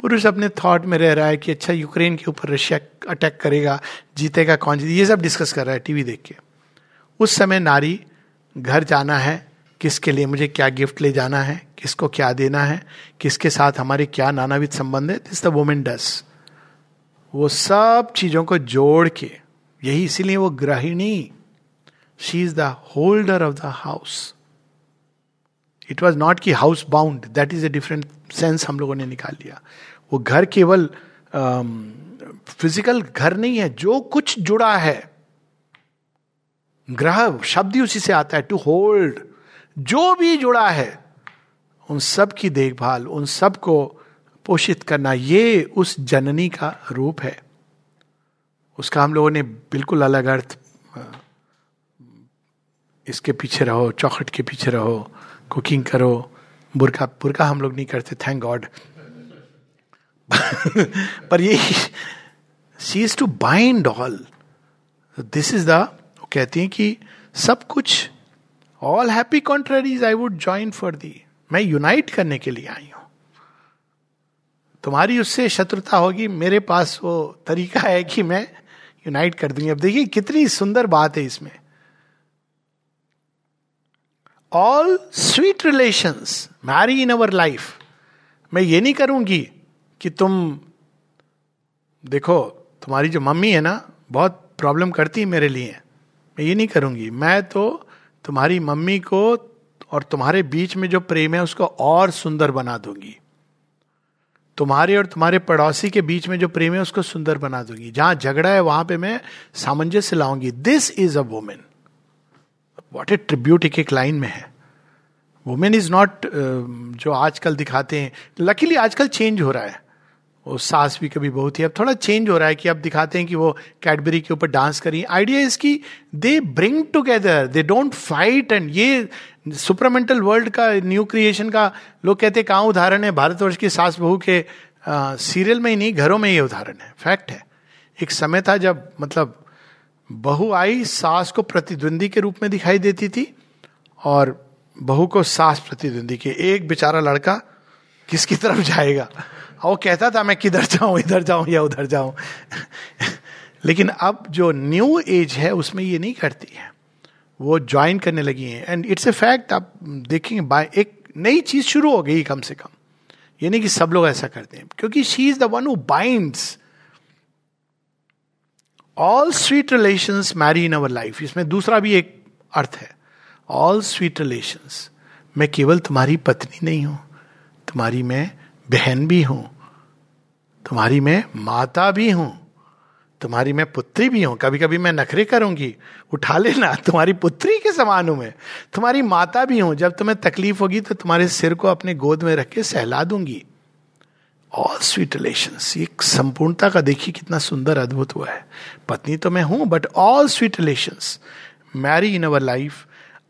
A: पुरुष अपने थॉट में रह रहा है कि अच्छा यूक्रेन के ऊपर रशिया अटैक करेगा, जीतेगा कौन जीते, ये सब डिस्कस कर रहा है टीवी देख के। उस समय नारी घर जाना है, किसके लिए मुझे क्या गिफ्ट ले जाना है, किसको क्या देना है, किसके साथ हमारे क्या नानाविध संबंध है दिस द वुमेन डस वो सब चीज़ों को जोड़ के, यही इसीलिए वो गृहिणी she is the holder of the house it was not की housebound that is a different sense हम लोगों ने निकाल लिया। वो घर केवल फ़िज़िकल um, घर नहीं है। जो कुछ जुड़ा है ग्रह शब्द ही उसी से आता है टू होल्ड जो भी जुड़ा है उन सब की देखभाल उन सबको पोषित करना ये उस जननी का रूप है। उसका हम लोगों ने बिल्कुल अलग अर्थ इसके पीछे रहो चौखट के पीछे रहो। कुकिंग करो बुरका बुरका हम लोग नहीं करते थैंक गॉड <laughs> पर ये she is to bind all this is the कहती हैं कि सब कुछ all happy contraries I would join for thee मैं यूनाइट करने के लिए आई हूँ। तुम्हारी उससे शत्रुता होगी, मेरे पास वो तरीका है कि मैं यूनाइट कर दूँगी। अब देखिए कितनी सुंदर बात है इसमें। All sweet relation marry in our life मैं ये नहीं करूँगी कि तुम, देखो, तुम्हारी जो मम्मी है ना, बहुत प्रॉब्लम करती है मेरे लिए। मैं ये नहीं करूँगी। मैं तो तुम्हारी मम्मी को और तुम्हारे बीच में जो प्रेम है, उसको और सुंदर बना दूँगी। तुम्हारे और तुम्हारे पड़ोसी के बीच में जो प्रेम है, उसको सुंदर बना दूँगी। जहाँ झगड़ा है, वहाँ पे मैं सामंजस्य लाऊँगी। This is a women what a tribute एक एक लाइन में है। वुमेन इज़ नॉट जो आजकल दिखाते हैं लकीली आजकल चेंज हो रहा है। वो सास भी कभी बहुत ही, अब थोड़ा चेंज हो रहा है कि अब दिखाते हैं कि वो कैडबरी के ऊपर डांस करी आइडिया इसकी they bring together they don't fight and ये सुपरमेंटल वर्ल्ड का न्यू क्रिएशन का, लोग कहते हैं, कहाँ उदाहरण है? भारतवर्ष की सास बहू के सीरियल में ही नहीं, घरों में ये उदाहरण है। फैक्ट है। एक समय था जब मतलब बहू आई, सास को प्रतिद्वंदी के रूप में दिखाई देती थी और बहू को सास प्रतिद्वंदी के। एक बेचारा लड़का किसकी तरफ़ जाएगा? वो कहता था, मैं किधर जाऊँ, इधर जाऊँ या उधर जाऊँ? <laughs> लेकिन अब जो न्यू एज है, उसमें ये नहीं करती है। वो ज्वाइन करने लगी हैं। एंड इट्स ए फैक्ट आप देखेंगे बाय एक नई चीज़ शुरू हो गई कम से कम। ये नहीं कि सब लोग ऐसा करते हैं, क्योंकि she is the one who binds all sweet relation marry in our life इसमें दूसरा भी एक अर्थ है। ऑल स्वीट रिलेशन मैं केवल तुम्हारी पत्नी नहीं हूँ। तुम्हारी मैं बहन भी हूँ। तुम्हारी मैं माता भी हूँ। तुम्हारी मैं पुत्री भी हूँ। कभी कभी मैं नखरे करूँगी। उठा लेना। <laughs> तुम्हारी पुत्री के समान हूँ मैं। तुम्हारी माता भी हूँ। जब तुम्हें तकलीफ़ होगी तो तुम्हारे सिर को अपने गोद में रख के सहला दूँगी। ऑल स्वीट रिलेशन एक संपूर्णता का देखिए कितना सुंदर अद्भुत हुआ है। पत्नी तो मैं हूँ but all sweet relation marry in our life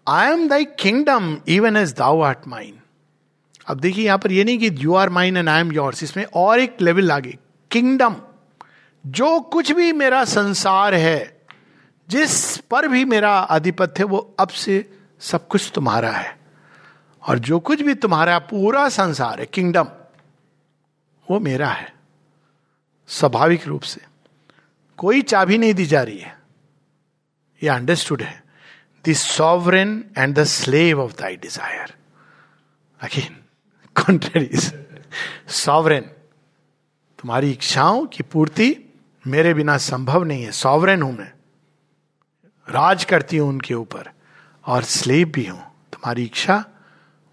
A: I am thy kingdom even as thou art mine अब देखिए यहाँ पर ये नहीं कि you are mine and I am yours इसमें और एक लेवल आगे। किंगडम जो कुछ भी मेरा संसार है, जिस पर भी मेरा आधिपत्य है, वो अब से सब कुछ तुम्हारा है। और जो कुछ भी तुम्हारा पूरा संसार है किंगडम वो मेरा है। स्वाभाविक रूप से। कोई चाबी नहीं दी जा रही है। ये अंडरस्टूड है। The sovereign and the slave of thy desire again contraries sovereign तुम्हारी इच्छाओं की पूर्ति मेरे बिना संभव नहीं है। सॉवरेन हूँ मैं। राज करती हूँ उनके ऊपर। और स्लेव भी हूँ। तुम्हारी इच्छा,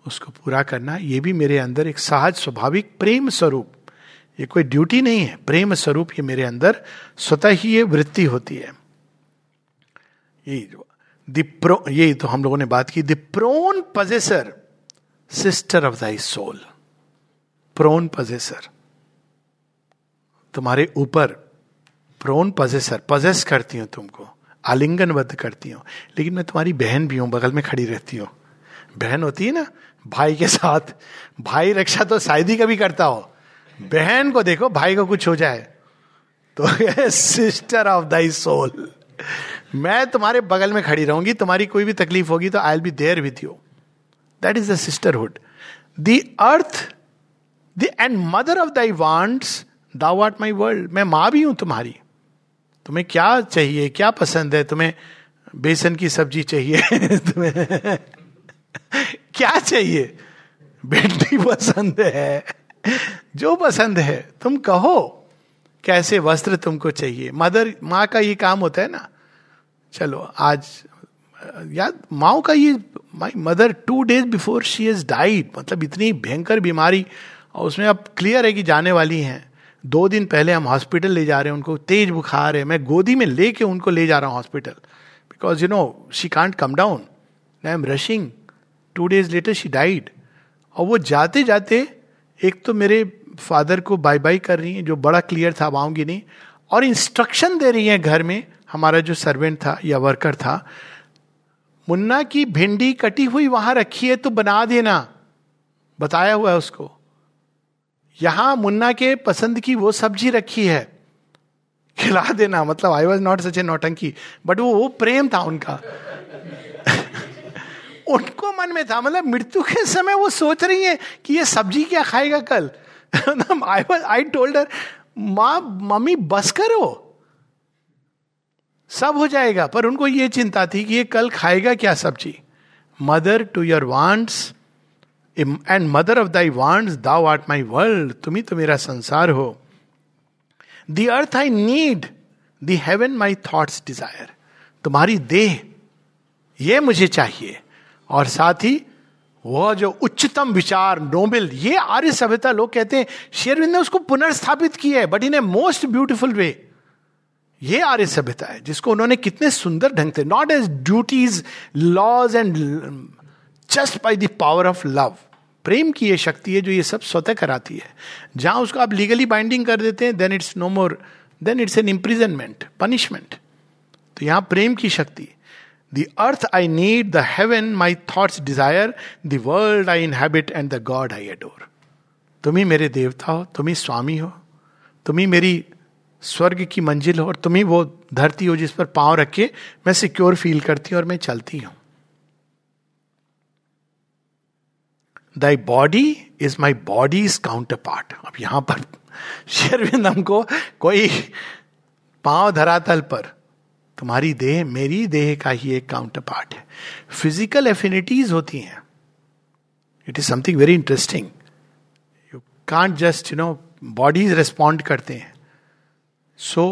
A: उसको पूरा करना, ये भी मेरे अंदर एक सहज, स्वाभाविक प्रेम स्वरूप। ये कोई ड्यूटी नहीं है। प्रेम स्वरूप ये मेरे अंदर स्वतः ही ये वृत्ति होती है। ये दिप्रो ये तो हम लोगों ने बात की the prone possessor sister of thy soul prone possessor तुम्हारे ऊपर प्रोन पजेसर पजेस करती हूँ तुमको, आलिंगनबद्ध करती हूँ। लेकिन मैं तुम्हारी बहन भी हूँ, बगल में खड़ी रहती हूँ। बहन होती है ना? भाई के साथ, भाई रक्षा तो शायद ही कभी करता हो। बहन को देखो, भाई को कुछ हो जाए। तो सिस्टर ऑफ़ दाई सोल मैं तुम्हारे बगल में खड़ी रहूँगी, तुम्हारी कोई भी तकलीफ़ होगी तो I'll be there with you that is the sisterhood the earth the and mother of thy wants thou art my world मैं माँ भी हूँ तुम्हारी। तुम्हें क्या चाहिए, क्या पसंद है? तुम्हें बेसन की सब्ज़ी चाहिए? <laughs> तुम्हें क्या चाहिए? भिंडी पसंद है। <laughs> जो पसंद है, तुम कहो, कैसे वस्त्र तुमको चाहिए। मदर, माँ का ये काम होता है ना। चलो, आज, याद माओ का ये my mother two days before she is died मतलब इतनी भयंकर बीमारी, और उसमें अब क्लियर है कि जाने वाली हैं। दो दिन पहले हम हॉस्पिटल ले जा रहे हैं, उनको तेज बुखार है। मैं गोदी में लेके उनको ले जा रहा हूँ hospital because you know she can't come down I am rushing two days later she died और वो जाते जाते एक तो मेरे फादर को बाय बाय कर रही हैं, जो बड़ा क्लियर था, अब आऊँगी नहीं। और इंस्ट्रक्शन दे रही हैं घर में, हमारा जो सर्वेंट था या वर्कर था, मुन्ना की भिंडी कटी हुई वहाँ रखी है तो बना देना। बताया हुआ है उसको। यहाँ मुन्ना के पसंद की वो सब्ज़ी रखी है। खिला देना मतलब आई वॉज़ नॉट सच ए नौटंकी बट वो वो प्रेम था उनका। उनको मन में था मतलब मृत्यु के समय वो सोच रही है कि ये सब्ज़ी क्या खाएगा कल। आई आई टोल्डर माँ, मम्मी, बस करो। सब हो जाएगा। पर उनको ये चिंता थी कि ये कल खाएगा क्या सब्ज़ी? Mother to your wants and mother of thy wants thou art my world तुम ही तो मेरा संसार हो। The earth I need the heaven my thoughts desire तुम्हारी देह, ये मुझे चाहिए। और साथ ही वह जो उच्चतम विचार, नोबेल, ये आर्य सभ्यता लोग कहते हैं, शेरविंद ने उसको पुनर्स्थापित किया है, but in a most beautiful way ये आर्य सभ्यता है, जिसको उन्होंने कितने सुंदर ढंग से not as duties laws and just by the power of love प्रेम की ये शक्ति है जो ये सब स्वतः कराती है। जहाँ उसको आप लीगली बाइंडिंग कर देते हैं then it's no more then it's an imprisonment punishment तो यहाँ प्रेम की शक्ति the earth I need the heaven my thoughts desire the world I inhabit and the God I adore तुम ही मेरे देवता हो तुम ही स्वामी हो तुम ही मेरी स्वर्ग की मंजिल हो और तुम ही वो धरती हो जिस पर पाँव रखे, मैं सिक्योर फील करती हूँ और मैं चलती हूँ। Thy body is my body is counterpart अब यहाँ पर शेरविंद हमको कोई पाँव धरातल पर तुम्हारी देह, मेरी देह का ही एक काउंटर पार्ट है। फ़िज़िकल एफिनिटीज होती हैं। It is something very interesting you can't just you know bodies respond करते हैं। So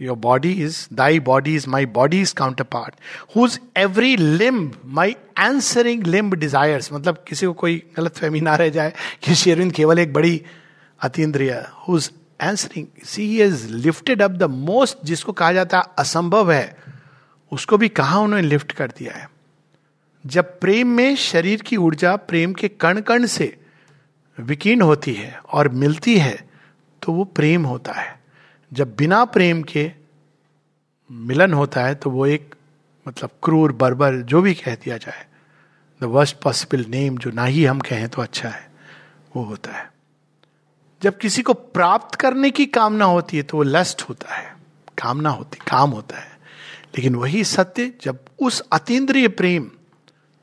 A: your body is thy body is my body is counterpart whose every limb my answering limb desires मतलब किसी को कोई गलत फहमी ना रह जाए कि शेरविंद केवल एक बड़ी अतीन्द्रिय whose answering she is lifted up the most जिसको कहा जाता है असंभव है, उसको भी कहा उन्होंने लिफ्ट कर दिया है? जब प्रेम में शरीर की ऊर्जा प्रेम के कण कण से विकीर्ण होती है और मिलती है तो वो प्रेम होता है। जब बिना प्रेम के मिलन होता है तो वो एक मतलब क्रूर, बर्बर, जो भी कह दिया जाए द वर्स्ट पॉसिबल नेम जो ना ही हम कहें तो अच्छा है, वो होता है। जब किसी को प्राप्त करने की कामना होती है तो वो लस्ट होता है। कामना होती, काम होता है। लेकिन वही सत्य, जब उस अतीन्द्रिय प्रेम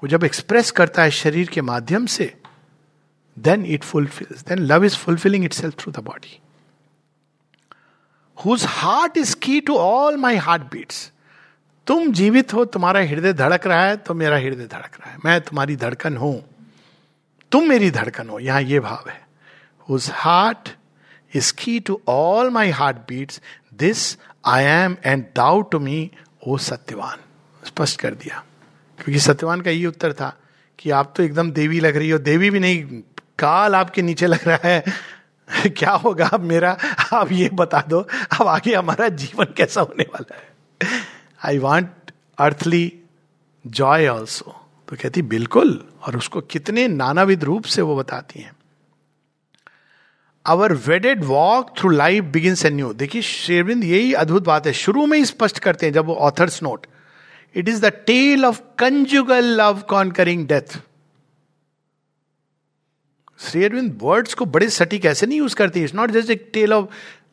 A: वो जब एक्सप्रेस करता है शरीर के माध्यम से then it fulfils then love is fulfilling itself through the body whose heart is key to all my heart beats तुम जीवित हो, तुम्हारा हृदय धड़क रहा है तो मेरा हृदय धड़क रहा है। मैं तुम्हारी धड़कन हूँ। तुम मेरी धड़कन हो, यहाँ ये भाव है। Heart is key to all my heart beats this I am and thou to me O Satyavan स्पष्ट कर दिया। क्योंकि सत्यवान का ये उत्तर था कि आप तो एकदम देवी लग रही हो। देवी भी नहीं, काल आपके नीचे लग रहा है। <laughs> क्या होगा? अब मेरा, आप ये बता दो, अब आगे हमारा जीवन कैसा होने वाला है? I want earthly joy also तो कहती, बिल्कुल। और उसको कितने नानाविध रूप से वो बताती हैं। Our wedded walk through life begin an new देखिए, शेरविंद यही अद्भुत बात है। शुरू में ही स्पष्ट करते हैं जब वो authors note it is the tale of conjugal love concerning death Sri Aurobindo words को बड़े सटीक ऐसे नहीं यूज़ करते it's not just a tale of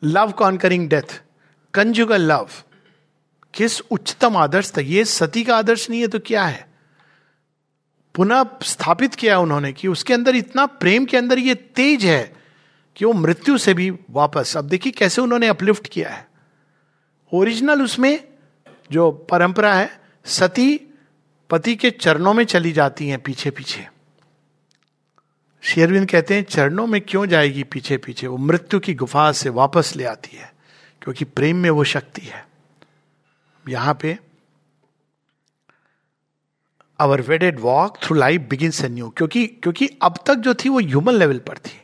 A: love concerning death conjugal love किस उच्चतम आदर्श था? ये सती का आदर्श नहीं है तो क्या है? पुनः स्थापित किया उन्होंने कि उसके अंदर इतना प्रेम के अंदर ये तेज है। कि वो मृत्यु से भी वापस। अब देखिए कैसे उन्होंने अपलिफ्ट किया है। ओरिजिनल उसमें जो परंपरा है, सती पति के चरणों में चली जाती हैं पीछे पीछे शेरविंद कहते हैं, चरणों में क्यों जाएगी पीछे पीछे वो मृत्यु की गुफा से वापस ले आती है, क्योंकि प्रेम में वो शक्ति है। यहाँ पे our wedded walk through life begin से न्यू क्योंकि क्योंकि अब तक जो थी वो ह्यूमन लेवल पर थी।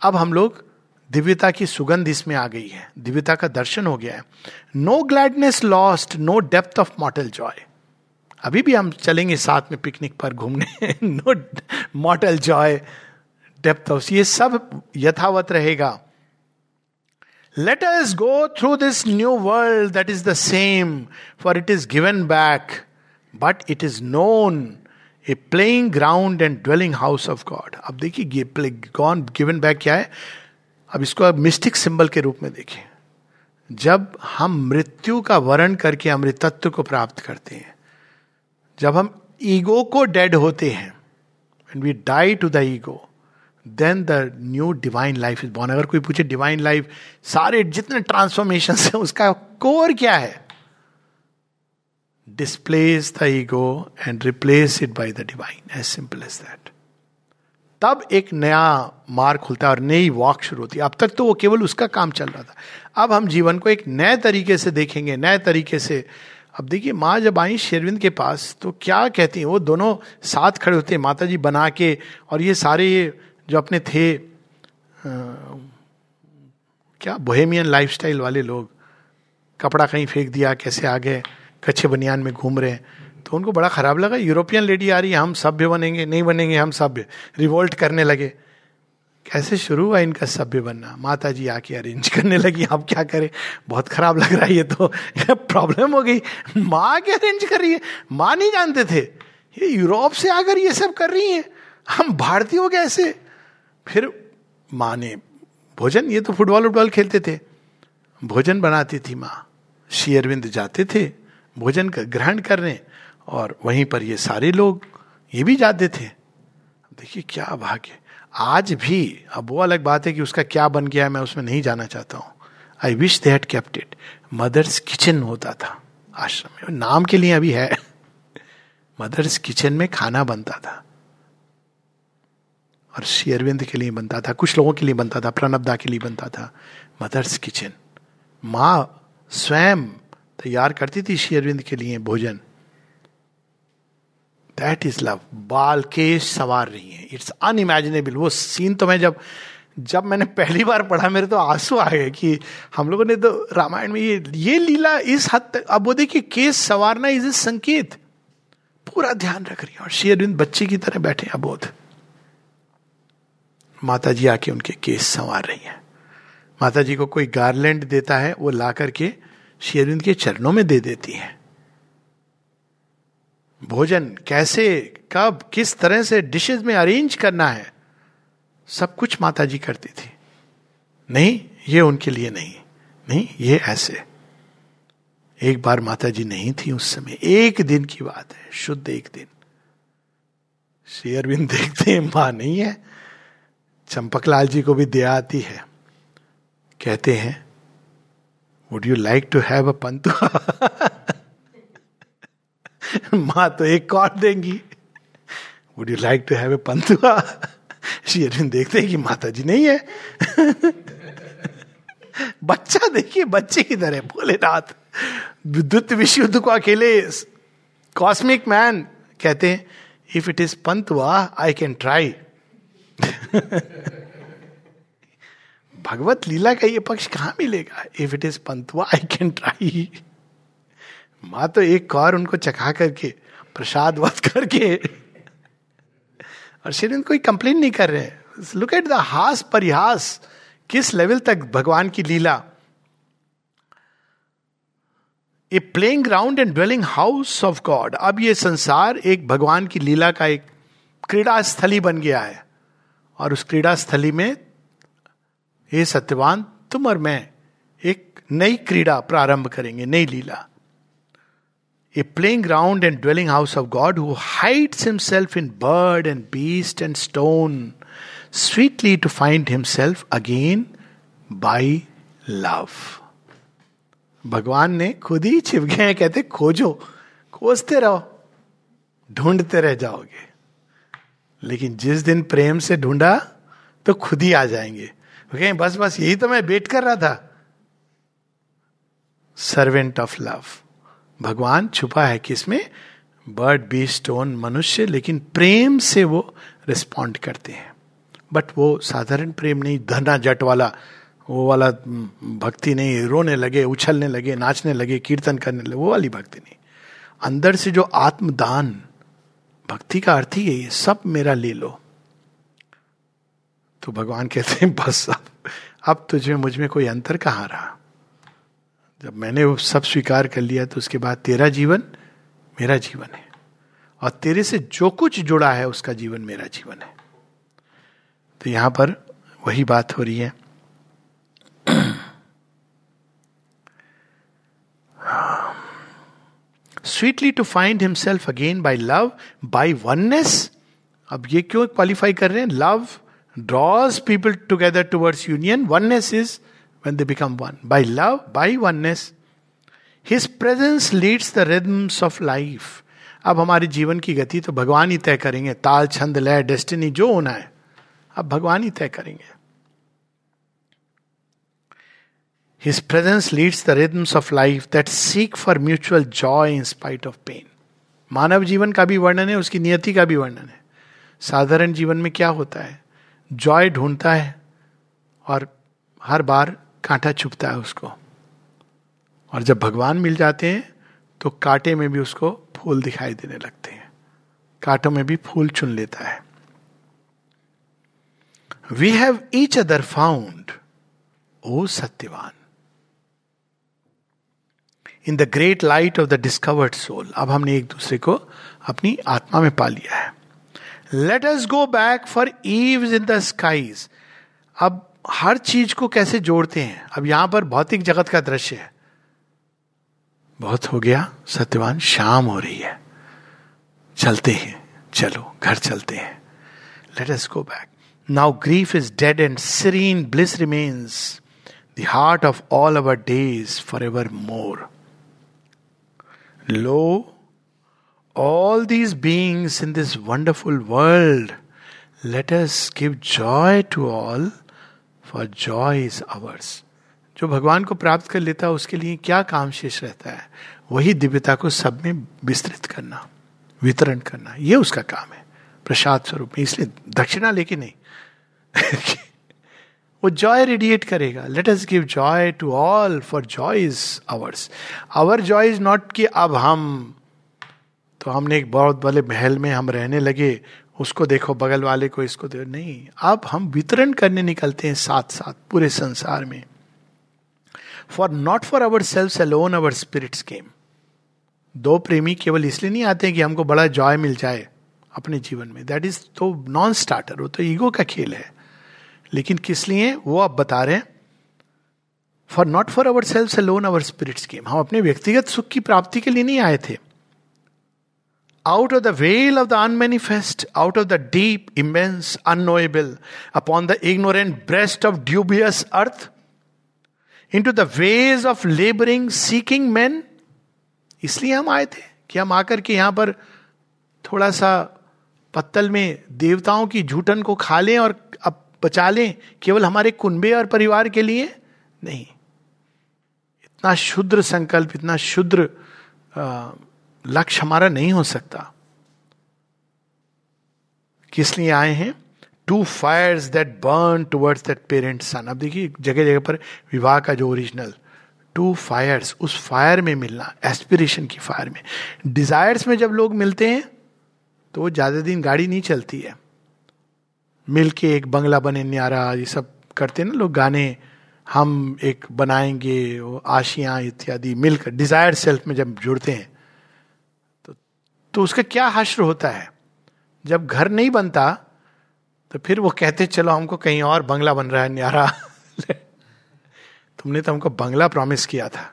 A: अब हम लोग दिव्यता की सुगंध इसमें आ गई है। दिव्यता का दर्शन हो गया है। No gladness lost no depth of mortal joy अभी भी हम चलेंगे साथ में पिकनिक पर घूमने। No mortal joy depth of ये सब यथावत रहेगा। Let us go through this new world that is the same for it is given back but it is known a playing ground and dwelling house of God अब देखिए gone given back क्या है? अब इसको अब mistake symbol के रूप में देखें जब हम मृत्यु का वर्ण करके अमृतत्व को प्राप्त करते हैं, जब हम ईगो को डेड होते हैं and we die to the ego then the new divine life is born अगर कोई पूछे डिवाइन लाइफ सारे जितने ट्रांसफॉर्मेशन है, उसका कोर क्या है? Displace the ego and replace it by the divine as simple as that तब एक नया मार्ग खुलता है और नई वॉक शुरू होती है। अब तक तो वो केवल उसका काम चल रहा था। अब हम जीवन को एक नए तरीके से देखेंगे नए तरीके से। अब देखिए माँ जब आई शेरविंद के पास तो क्या कहती हैं? वो दोनों साथ खड़े होते हैं माता जी बना के। और ये सारे जो अपने थे आ, क्या बोहेमियन लाइफस्टाइल वाले लोग कपड़ा कहीं फेंक दिया कैसे आ गए कच्चे बनियान में घूम रहे हैं। तो उनको बड़ा खराब लगा, यूरोपियन लेडी आ रही है, हम सभ्य बनेंगे, नहीं बनेंगे, हम सभ्य। रिवोल्ट करने लगे। कैसे शुरू हुआ इनका सभ्य बनना? माता जी आके अरेंज करने लगी अब क्या करें? बहुत खराब लग रहा है ये तो। <laughs> प्रॉब्लम हो गई। माँ के अरेंज कर रही है? माँ नहीं जानते थे। ये यूरोप से आकर ये सब कर रही हैं। हम भारतीय हो ऐसे। फिर माँ ने, भोजन? ये तो फुटबॉल, उटबॉल खेलते थे। भोजन बनाती थी माँ। शेयरविंद जाते थे। भोजन कर, ग्रहण करने और वहीं पर ये सारे लोग ये भी जाते थे। देखिए क्या भाग्य आज भी अब वो अलग बात है कि उसका क्या बन गया है मैं उसमें नहीं जाना चाहता हूँ। I wish they had kept it mother's kitchen होता था आश्रम में। नाम के लिए अभी है। मदर्स किचन में खाना बनता था। और शेयरविंद के लिए बनता था कुछ लोगों के लिए बनता था प्रणबदा के लिए बनता था। मदर्स किचन माँ स्वयं तैयार करती थी शेयरविंद के लिए भोजन। दैट इज़ लव बाल केश सवार रही है। इट्स अनइमेजिनेबल वो सीन तो मैं जब जब मैंने पहली बार पढ़ा, मेरे तो आँसू आ गए कि हम लोगों ने तो रामायण में ये ये लीला इस हद तक, अब वो देखिए केस सवारना इज़ इज़ संकेत। पूरा ध्यान रख रही है। और शेयरविंद बच्चे की तरह बैठे अबोध। माता जी आके उनके केस संवार रही है। माता जी को कोई गार्लैंड देता है, वो ला करके शेरविंद के चरणों में दे देती है। भोजन कैसे, कब, किस तरह से डिशेज में अरेंज करना है, सब कुछ माता जी करती थी। नहीं, ये उनके लिए नहीं। नहीं, ये ऐसे। एक बार माता जी नहीं थी उस समय। एक दिन की बात है, शुद्ध एक दिन। शेयरबिंद देखते हैं, माँ नहीं है। चंपकलाल जी को भी दया आती है। कहते हैं would you like to have a pantua माँ तो एक और देंगी। Would you like to have a pantua Sri Aurobindo देखते हैं कि माता जी नहीं है। <laughs> बच्चा देखिए, बच्चे किधर है भोलेनाथ, विद्युत विश्व युद्ध को अकेले कॉस्मिक मैन कहते हैं if it is pantua I can try भगवत लीला का ये पक्ष कहाँ मिलेगा? If it is pantua I can try माँ तो एक कौर उनको चखा करके, प्रसाद वध करके, और श्री कोई कंप्लेन नहीं कर रहे लुक एट द हास परिहास, किस लेवल तक भगवान की लीला। A playing ground and dwelling house of God अब ये संसार एक भगवान की लीला का एक क्रीड़ा स्थली बन गया है। और उस क्रीड़ा स्थली में हे सत्यवान, तुम और मैं एक नई क्रीड़ा प्रारंभ करेंगे, नई लीला। A playing ground and dwelling house of God who hides himself in bird and beast and stone sweetly to find himself again by love भगवान ने खुद ही छिपके हैं, कहते, खोजो, खोजते रहो, ढूंढते रह जाओगे। लेकिन जिस दिन प्रेम से ढूंढा तो खुद ही आ जाएँगे। कहें बस बस, यही तो मैं वेट कर रहा था। सर्वेंट ऑफ़ लव भगवान छुपा है किसमें बर्ड बी स्टोन मनुष्य, लेकिन प्रेम से वो रिस्पॉन्ड करते हैं। बट वो साधारण प्रेम नहीं, धना जट वाला, वो वाला भक्ति नहीं, रोने लगे, उछलने लगे, नाचने लगे, कीर्तन करने लगे, वो वाली भक्ति नहीं। अंदर से जो आत्मदान, भक्ति का अर्थ ही है, सब मेरा ले लो। तो भगवान कहते हैं, बस, अब अब तुझे, मुझमें कोई अंतर कहाँ रहा? जब मैंने वो सब स्वीकार कर लिया तो उसके बाद तेरा जीवन मेरा जीवन है। और तेरे से जो कुछ जुड़ा है, उसका जीवन मेरा जीवन है। तो यहाँ पर वही बात हो रही है। Sweetly to find himself again by love by oneness अब ये क्यों क्वालिफाई कर रहे हैं? Love draws people together towards union oneness is when they become one. By love, by oneness, His presence leads the rhythms of life. अब हमारे जीवन की गति तो भगवान ही तय करेंगे ताल छंद लय डेस्टिनी जो होना है अब भगवान ही तय करेंगे His presence leads the rhythms of life that seek for mutual joy in spite of pain. मानव जीवन का भी वर्णन है उसकी नियति का भी वर्णन है साधारण जीवन में क्या होता है जॉय ढूंढता है और हर बार कांटा चुपता है उसको। और जब भगवान मिल जाते हैं तो कांटे में भी उसको फूल दिखाई देने लगते हैं। कांटों में भी फूल चुन लेता है। We have each other found O Satyavan in the great light of the discovered soul अब हमने एक दूसरे को अपनी आत्मा में पा लिया है। Let us go back for eves in the skies अब हर चीज़ को कैसे जोड़ते हैं? अब यहाँ पर भौतिक जगत का दृश्य है। बहुत हो गया, सत्यवान, शाम हो रही है। चलते हैं, चलो, घर चलते हैं। Let us go back now grief is dead and serene bliss remains the heart of all our days for ever more lo all these beings in this wonderful world let us give joy to all for joy is ours जो भगवान को प्राप्त कर लेता है, उसके लिए क्या काम शेष रहता है? वही दिव्यता को सब में विस्तृत करना, वितरण करना, ये उसका काम है, प्रसाद स्वरूप में। इसलिए दक्षिणा लेके नहीं। <laughs> वो जॉय रेडिएट करेगा। Let us give joy to all for joy is ours our joy is not कि अब हम तो हमने एक बहुत बड़े महल में हम रहने लगे, उसको देखो, बगल वाले को इसको देखो नहीं, अब हम वितरण करने निकलते हैं साथ साथ पूरे संसार में। For not for our self alone our spirits came दो प्रेमी केवल इसलिए नहीं आते कि हमको बड़ा जॉय मिल जाए अपने जीवन में। दैट इज़ तो नॉन स्टार्टर वो तो ईगो का खेल है। लेकिन किस लिए? वो आप बता रहे हैं। For not for our self lone our spirits came हम अपने व्यक्तिगत सुख की प्राप्ति के लिए नहीं आए थे। Out of the veil of the unmanifest, out of the deep, immense, unknowable, upon the ignorant breast of dubious earth, into the ways of laboring, seeking men. इसलिए हम आए थे कि हम आकर के यहाँ पर थोड़ा सा पत्तल में देवताओं की झूठन को खा लें और अब बचा लें केवल हमारे कुंबे और परिवार के लिए नहीं इतना शुद्र संकल्प इतना शुद्र लक्ष्य हमारा नहीं हो सकता। किस लिए आए हैं? Two fire that burn towards that parent sun अब देखिए जगह जगह पर विवाह का जो ओरिजिनल टू फायर्स उस फायर में मिलना एस्पिरेशन की फायर में। डिजायर्स में जब लोग मिलते हैं तो वो ज़्यादा दिन गाड़ी नहीं चलती है। मिल के एक बंगला बने न्यारा ये सब करते हैं ना लोग गाने, हम एक बनाएँगे आशियाँ इत्यादि मिलकर डिज़ायर सेल्फ में जब जुड़ते हैं तो उसका क्या हश्र होता है? जब घर नहीं बनता तो फिर वो कहते, चलो, हमको कहीं और बंगला बन रहा है, न्यारा तुमने तो हमको बंगला प्रॉमिस किया था।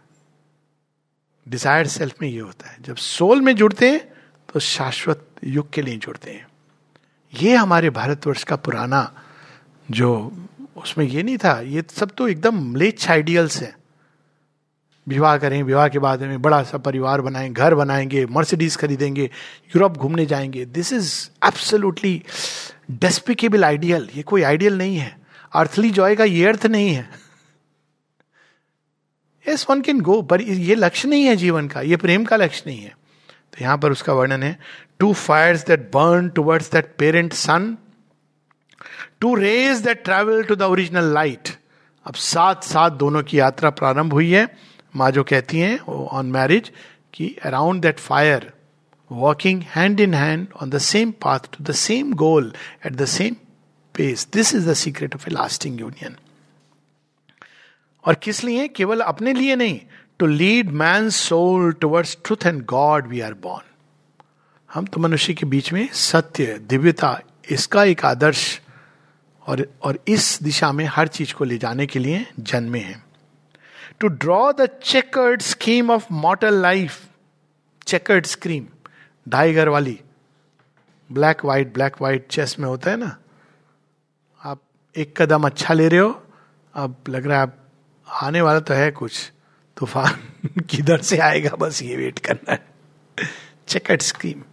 A: डिज़ायर सेल्फ में ये होता है। जब सोल में जुड़ते हैं तो शाश्वत युग के लिए जुड़ते हैं। ये हमारे भारतवर्ष का पुराना जो, उसमें ये नहीं था। ये सब तो एकदम म्लेच्छ आइडियल्स है। विवाह करें, विवाह के बाद में बड़ा सा परिवार बनाएँ, घर बनाएँगे मर्सिडीज खरीदेंगे यूरोप घूमने जाएँगे। This is absolutely despicable ideal ये कोई आइडियल नहीं है। अर्थली जॉय का ये अर्थ नहीं है। यस वन कैन गो पर ये लक्ष्य नहीं है जीवन का, ये प्रेम का लक्ष्य नहीं है। तो यहाँ पर उसका वर्णन है two fires that burn towards that parent sun two rays that travel to the original light अब साथ साथ दोनों की यात्रा प्रारंभ हुई है। माँ जो कहती हैं ऑन मैरिज कि around that fire walking hand in hand on the same path to the same goal at the same pace this is the secret of a lasting union और किस लिए? केवल अपने लिए नहीं to lead man soul towards truth and God we are born हम तो मनुष्य के बीच में सत्य, दिव्यता, इसका एक आदर्श और और इस दिशा में हर चीज़ को ले जाने के लिए जन्मे हैं। To draw the chequered scheme of mortal life chequered scheme ढाई घर वाली black white black white chess में होता है ना आप एक कदम अच्छा ले रहे हो, अब लग रहा है आप आने वाला तो है कुछ, तूफ़ान <laughs> किधर से आएगा, बस ये वेट करना है। चेकर्ड स्क्रीम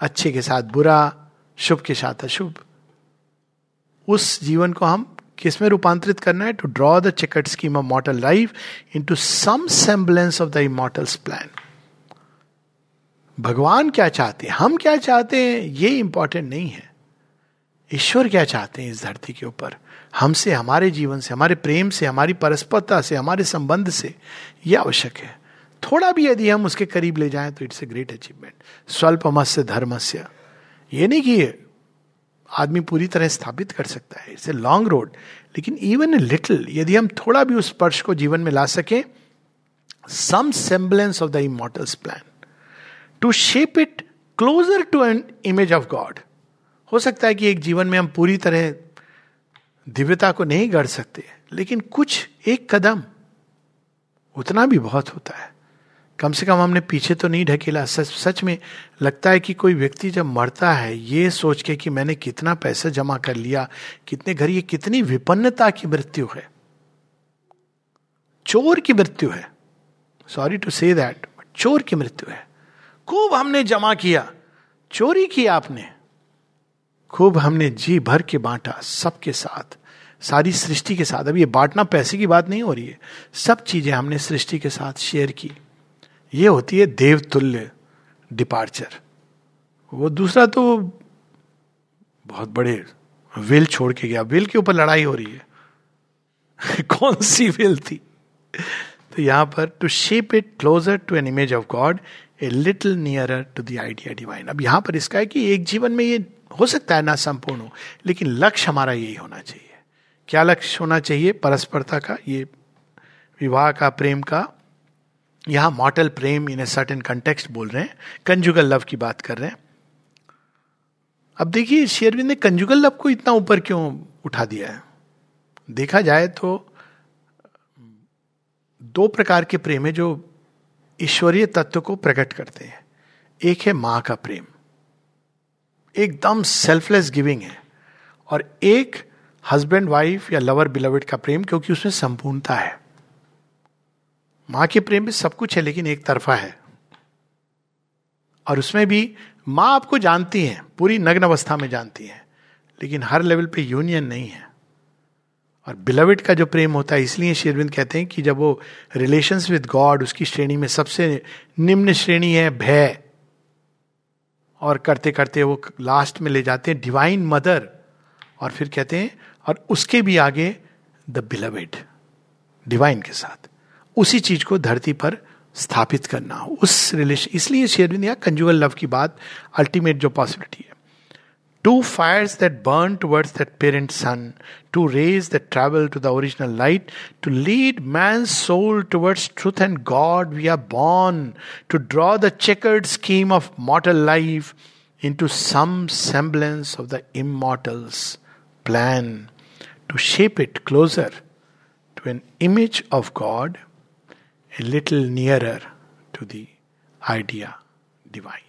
A: अच्छे के साथ बुरा, शुभ के साथ अशुभ। उस जीवन को हम किसमें रूपांतरित करना है? To draw the chequered scheme of mortal life into some semblance of the immortal's plan भगवान क्या चाहते हैं? हम क्या चाहते हैं? ये इंपॉर्टेंट नहीं है। ईश्वर क्या चाहते हैं इस धरती के ऊपर? हमसे हमारे जीवन से, हमारे प्रेम से, हमारी परस्परता से, हमारे संबंध से यह आवश्यक है। थोड़ा भी यदि हम उसके करीब ले जाएँ तो इट्स ए ग्रेट अचीवमेंट स्वल्पमस्य, धर्मस्य। ये नहीं कि आदमी पूरी तरह स्थापित कर सकता है। इट्स ए लॉन्ग रोड लेकिन इवन ए लिटिल यदि हम थोड़ा भी उस स्पर्श को जीवन में ला सके some semblance of the immortal's plan to shape it closer to an image of God हो सकता है कि एक जीवन में हम पूरी तरह दिव्यता को नहीं गढ़ सकते, लेकिन कुछ एक कदम उतना भी बहुत होता है। कम से कम हमने पीछे तो नहीं ढकेला। सच सच में लगता है कि कोई व्यक्ति जब मरता है, ये सोच के कि मैंने कितना पैसा जमा कर लिया, कितने घर, ये कितनी विपन्नता की मृत्यु है। चोर की मृत्यु है। सॉरी टू से दैट चोर की मृत्यु है। खूब हमने जमा किया। चोरी की आपने। खूब हमने जी भर के बांटा सबके साथ। सारी सृष्टि के साथ। अब ये बांटना पैसे की बात नहीं हो रही है। सब चीज़ें हमने सृष्टि के साथ शेयर की। ये होती है देवतुल्य डिपार्चर। वो दूसरा तो बहुत बड़े विल छोड़ के गया। विल के ऊपर लड़ाई हो रही है। <laughs> कौन सी विल थी? तो यहाँ पर to shape it closer to an image of God a little nearer to the idea divine अब यहाँ पर इसका है कि एक जीवन में ये हो सकता है ना संपूर्ण हो, लेकिन लक्ष्य हमारा यही होना चाहिए। क्या लक्ष्य होना चाहिए? परस्परता का, ये विवाह का, प्रेम का यहाँ मॉटल प्रेम इन ए सर्टेन कंटेक्स्ट बोल रहे हैं कंजुगल लव की बात कर रहे हैं। अब देखिए, शेरविंद ने कंजुगल लव को इतना ऊपर क्यों उठा दिया है? देखा जाए तो दो प्रकार के प्रेम है जो ईश्वरीय तत्व को प्रकट करते हैं। एक है माँ का प्रेम। एकदम सेल्फलेस गिविंग है। और एक हस्बैंड वाइफ या लवर बिलवड का प्रेम, क्योंकि उसमें संपूर्णता है। माँ के प्रेम में सब कुछ है, लेकिन एक तरफा है। और उसमें भी माँ आपको जानती है, पूरी नग्न अवस्था में जानती है, लेकिन हर लेवल पे यूनियन नहीं है। और बिलविड का जो प्रेम होता है, इसलिए शेरविंद कहते हैं कि जब वो रिलेशंस विद गॉड उसकी श्रेणी में सबसे निम्न श्रेणी है, भय। और करते करते वो लास्ट में ले जाते हैं डिवाइन मदर और फिर कहते हैं, और उसके भी आगे द बिलविड डिवाइन के साथ। उसी चीज़ को धरती पर स्थापित करना। उस रिलेशन इसलिए शेयरविंद कंजुअल लव की बात अल्टीमेट जो पॉसिबिलिटी है। Two fire that burn towards that parent sun two rays the travel to the original light to lead man soul towards truth and God we are born to draw the chequered scheme of mortal life into some semblance of the immortal's plan to shape it closer to an image of God a little nearer to the idea divine.